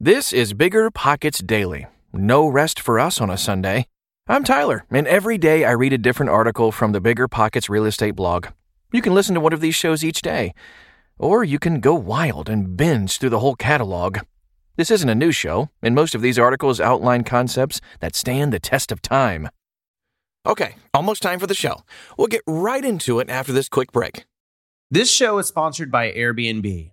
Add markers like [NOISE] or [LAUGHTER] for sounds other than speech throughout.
This is Bigger Pockets Daily. No rest for us on a Sunday. I'm Tyler, and every day I read a different article from the Bigger Pockets real estate blog. You can listen to one of these shows each day, or you can go wild and binge through the whole catalog. This isn't a new show, and most of these articles outline concepts that stand the test of time. Okay, almost time for the show. We'll get right into it after this quick break. This show is sponsored by Airbnb.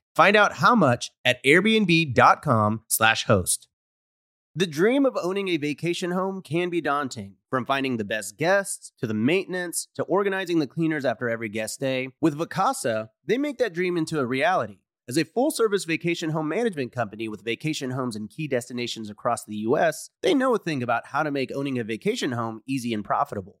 Find out how much at airbnb.com/slash host. The dream of owning a vacation home can be daunting. From finding the best guests, to the maintenance, to organizing the cleaners after every guest day. with Vacasa, they make that dream into a reality. As a full service vacation home management company with vacation homes in key destinations across the US, they know a thing about how to make owning a vacation home easy and profitable.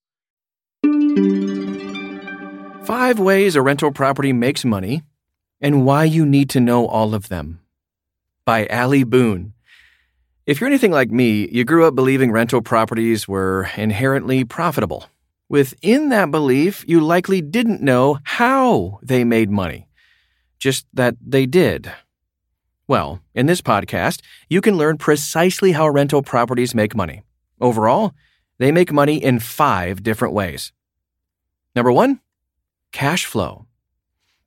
Five ways a rental property makes money and why you need to know all of them. By Ali Boone. If you're anything like me, you grew up believing rental properties were inherently profitable. Within that belief, you likely didn't know how they made money, just that they did. Well, in this podcast, you can learn precisely how rental properties make money. Overall, they make money in five different ways. Number one, cash flow.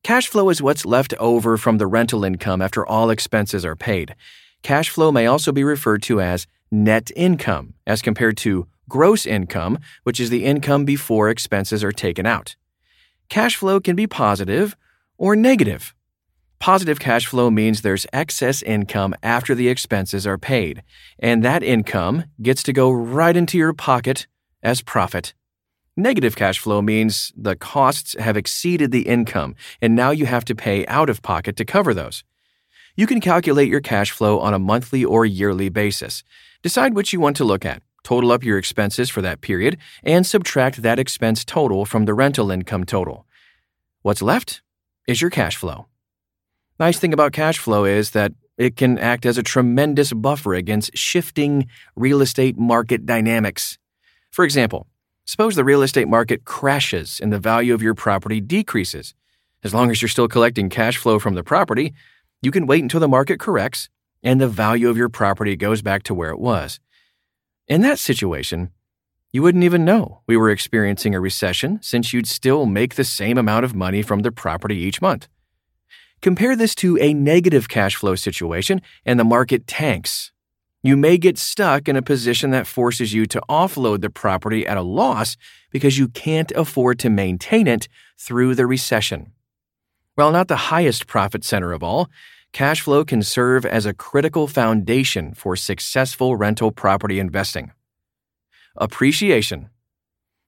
Cash flow is what's left over from the rental income after all expenses are paid. Cash flow may also be referred to as net income as compared to gross income, which is the income before expenses are taken out. Cash flow can be positive or negative. Positive cash flow means there's excess income after the expenses are paid, and that income gets to go right into your pocket as profit. Negative cash flow means the costs have exceeded the income, and now you have to pay out of pocket to cover those. You can calculate your cash flow on a monthly or yearly basis. Decide which you want to look at total up your expenses for that period, and subtract that expense total from the rental income total. What's left is your cash flow. Nice thing about cash flow is that it can act as a tremendous buffer against shifting real estate market dynamics. For example, suppose the real estate market crashes and the value of your property decreases. As long as you're still collecting cash flow from the property, you can wait until the market corrects and the value of your property goes back to where it was. In that situation, you wouldn't even know we were experiencing a recession since you'd still make the same amount of money from the property each month. Compare this to a negative cash flow situation and the market tanks. You may get stuck in a position that forces you to offload the property at a loss because you can't afford to maintain it through the recession. While not the highest profit center of all, cash flow can serve as a critical foundation for successful rental property investing. Appreciation.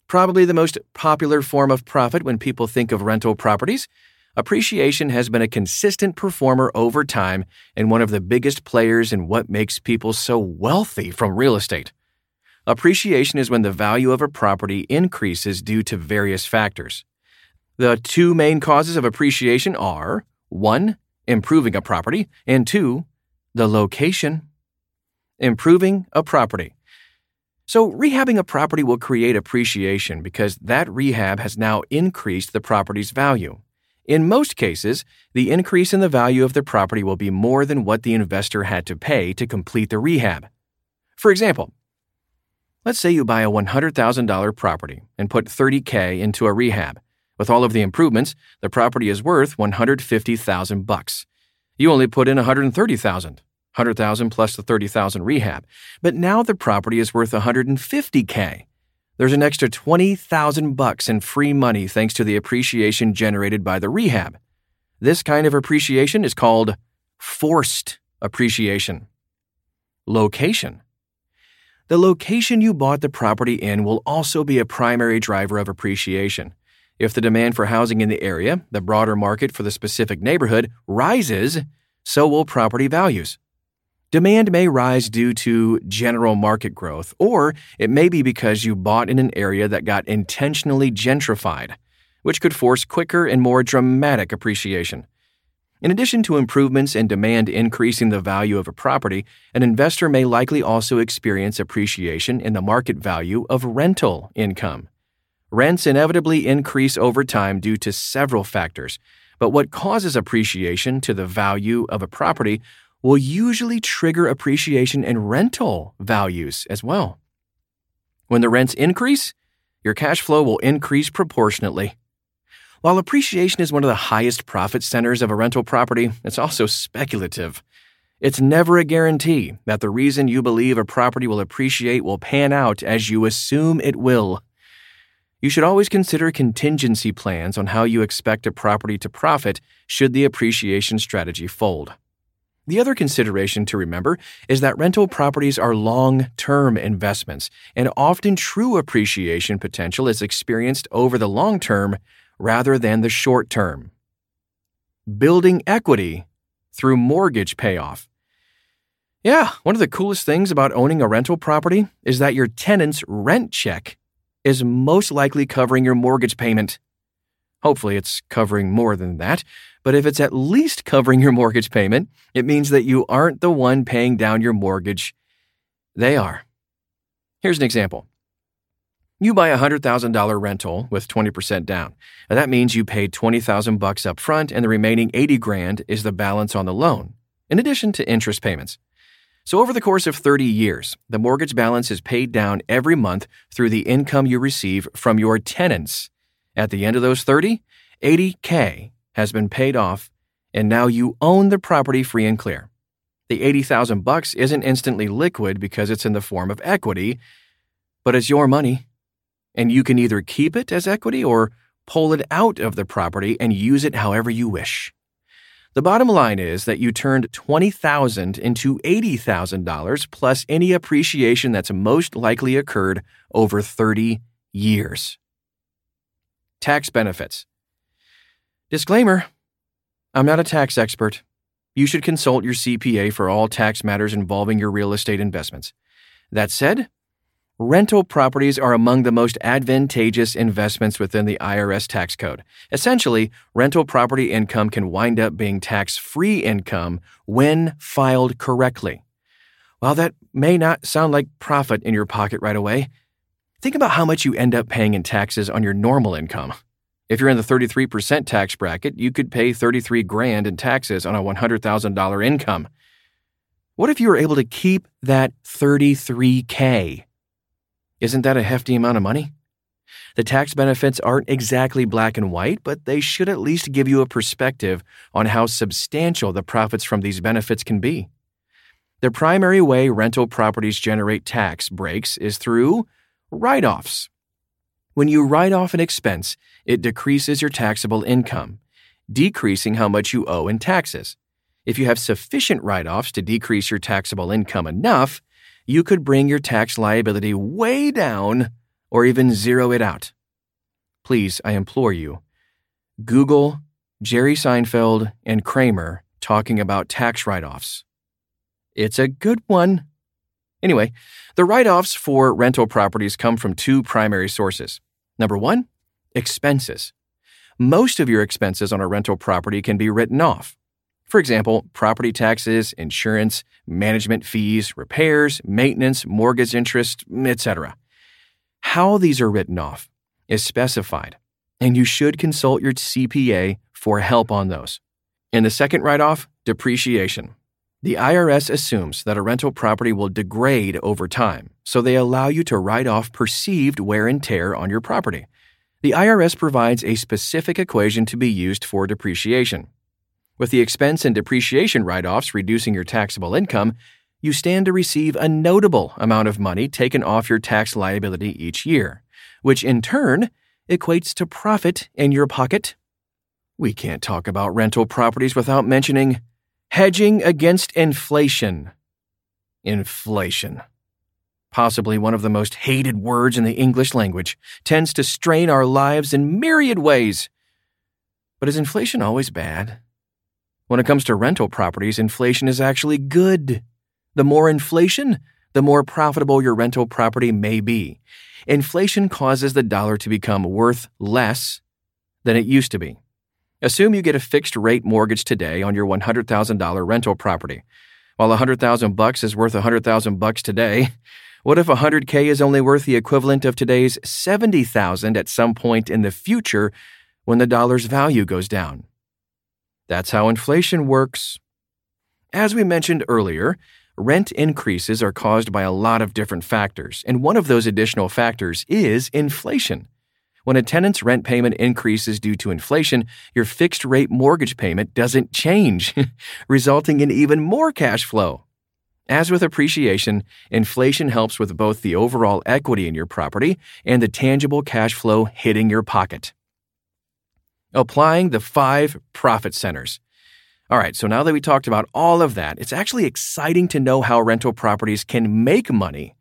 Probably the most popular form of profit when people think of rental properties. Appreciation has been a consistent performer over time and one of the biggest players in what makes people so wealthy from real estate. Appreciation is when the value of a property increases due to various factors. The two main causes of appreciation are 1 improving a property, and two, the location. improving a property. So, rehabbing a property will create appreciation because that rehab has now increased the property's value. In most cases, the increase in the value of the property will be more than what the investor had to pay to complete the rehab. For example, let's say you buy a $100,000 property and put 30k into a rehab. With all of the improvements, the property is worth 150,000 bucks. You only put in 130,000, 100,000 plus the 30,000 rehab. But now the property is worth 150k. There's an extra 20,000 bucks in free money thanks to the appreciation generated by the rehab. This kind of appreciation is called forced appreciation. Location. The location you bought the property in will also be a primary driver of appreciation. If the demand for housing in the area, the broader market for the specific neighborhood, rises, so will property values. Demand may rise due to general market growth, or it may be because you bought in an area that got intentionally gentrified, which could force quicker and more dramatic appreciation. In addition to improvements and demand increasing the value of a property, an investor may likely also experience appreciation in the market value of rental income. Rents inevitably increase over time due to several factors, but what causes appreciation to the value of a property will usually trigger appreciation in rental values as well. When the rents increase, your cash flow will increase proportionately. While appreciation is one of the highest profit centers of a rental property, it's also speculative. It's never a guarantee that the reason you believe a property will appreciate will pan out as you assume it will. You should always consider contingency plans on how you expect a property to profit should the appreciation strategy fold. The other consideration to remember is that rental properties are long term investments, and often true appreciation potential is experienced over the long term rather than the short term. Building equity through mortgage payoff. Yeah, one of the coolest things about owning a rental property is that your tenant's rent check is most likely covering your mortgage payment. Hopefully, it's covering more than that, but if it's at least covering your mortgage payment, it means that you aren't the one paying down your mortgage. They are. Here's an example. You buy a $100,000 rental with 20% down. Now that means you paid 20,000 bucks up front and the remaining 80 grand is the balance on the loan, in addition to interest payments. So, over the course of 30 years, the mortgage balance is paid down every month through the income you receive from your tenants. At the end of those 30, 80K has been paid off, and now you own the property free and clear. The 80,000 bucks isn't instantly liquid because it's in the form of equity, but it's your money. And you can either keep it as equity or pull it out of the property and use it however you wish. The bottom line is that you turned 20,000 into $80,000 plus any appreciation that's most likely occurred over 30 years. Tax benefits. Disclaimer I'm not a tax expert. You should consult your CPA for all tax matters involving your real estate investments. That said, Rental properties are among the most advantageous investments within the IRS tax code. Essentially, rental property income can wind up being tax free income when filed correctly. While that may not sound like profit in your pocket right away, think about how much you end up paying in taxes on your normal income. If you're in the 33% tax bracket, you could pay 33 grand in taxes on a $100,000 income. What if you were able to keep that 33K? Isn't that a hefty amount of money? The tax benefits aren't exactly black and white, but they should at least give you a perspective on how substantial the profits from these benefits can be. The primary way rental properties generate tax breaks is through write offs. When you write off an expense, it decreases your taxable income, decreasing how much you owe in taxes. If you have sufficient write offs to decrease your taxable income enough, you could bring your tax liability way down or even zero it out. Please, I implore you, Google Jerry Seinfeld and Kramer talking about tax write offs. It's a good one. Anyway, the write offs for rental properties come from two primary sources. Number one, expenses. Most of your expenses on a rental property can be written off. For example, property taxes, insurance, management fees, repairs, maintenance, mortgage interest, etc. How these are written off is specified, and you should consult your CPA for help on those. In the second write off, depreciation. The IRS assumes that a rental property will degrade over time, so they allow you to write off perceived wear and tear on your property. The IRS provides a specific equation to be used for depreciation. With the expense and depreciation write offs reducing your taxable income, you stand to receive a notable amount of money taken off your tax liability each year, which in turn equates to profit in your pocket. We can't talk about rental properties without mentioning hedging against inflation. Inflation possibly one of the most hated words in the English language, tends to strain our lives in myriad ways. But is inflation always bad? When it comes to rental properties, inflation is actually good. The more inflation, the more profitable your rental property may be. Inflation causes the dollar to become worth less than it used to be. Assume you get a fixed rate mortgage today on your $100,000 rental property. While 100,000 bucks is worth 100,000 bucks today, what if $100K is only worth the equivalent of today's 70,000 at some point in the future when the dollar's value goes down? That's how inflation works. As we mentioned earlier, rent increases are caused by a lot of different factors, and one of those additional factors is inflation. When a tenant's rent payment increases due to inflation, your fixed rate mortgage payment doesn't change, [LAUGHS] resulting in even more cash flow. As with appreciation, inflation helps with both the overall equity in your property and the tangible cash flow hitting your pocket. Applying the five profit centers. All right, so now that we talked about all of that, it's actually exciting to know how rental properties can make money,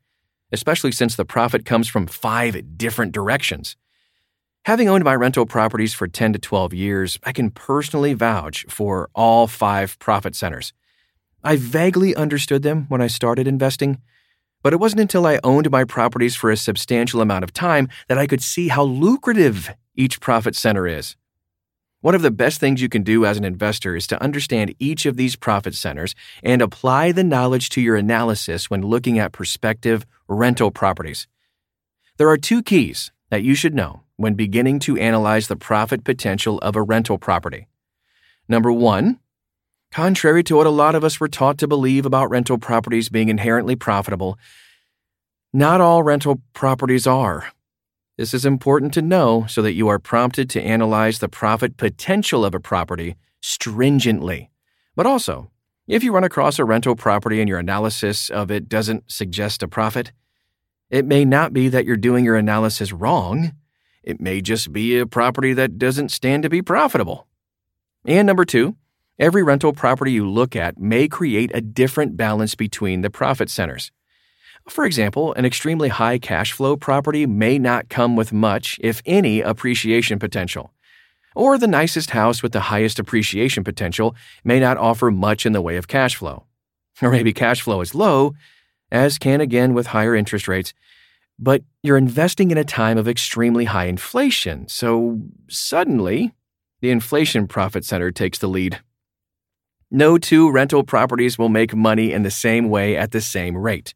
especially since the profit comes from five different directions. Having owned my rental properties for 10 to 12 years, I can personally vouch for all five profit centers. I vaguely understood them when I started investing, but it wasn't until I owned my properties for a substantial amount of time that I could see how lucrative each profit center is. One of the best things you can do as an investor is to understand each of these profit centers and apply the knowledge to your analysis when looking at prospective rental properties. There are two keys that you should know when beginning to analyze the profit potential of a rental property. Number one, Contrary to what a lot of us were taught to believe about rental properties being inherently profitable, not all rental properties are. This is important to know so that you are prompted to analyze the profit potential of a property stringently. But also, if you run across a rental property and your analysis of it doesn't suggest a profit, it may not be that you're doing your analysis wrong. It may just be a property that doesn't stand to be profitable. And number two, Every rental property you look at may create a different balance between the profit centers. For example, an extremely high cash flow property may not come with much, if any, appreciation potential. Or the nicest house with the highest appreciation potential may not offer much in the way of cash flow. Or maybe cash flow is low, as can again with higher interest rates, but you're investing in a time of extremely high inflation, so suddenly the inflation profit center takes the lead. No two rental properties will make money in the same way at the same rate.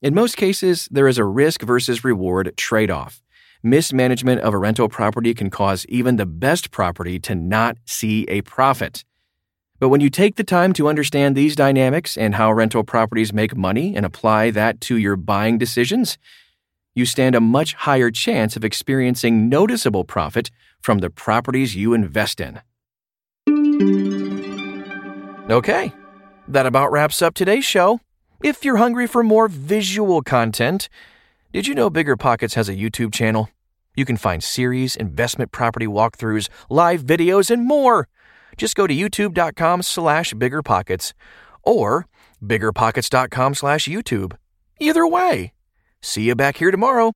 In most cases, there is a risk versus reward trade off. Mismanagement of a rental property can cause even the best property to not see a profit. But when you take the time to understand these dynamics and how rental properties make money and apply that to your buying decisions, you stand a much higher chance of experiencing noticeable profit from the properties you invest in. Okay, that about wraps up today's show. If you're hungry for more visual content, did you know Bigger Pockets has a YouTube channel? You can find series, investment property walkthroughs, live videos, and more. Just go to youtube.com slash biggerpockets or biggerpockets.com slash YouTube. Either way. See you back here tomorrow.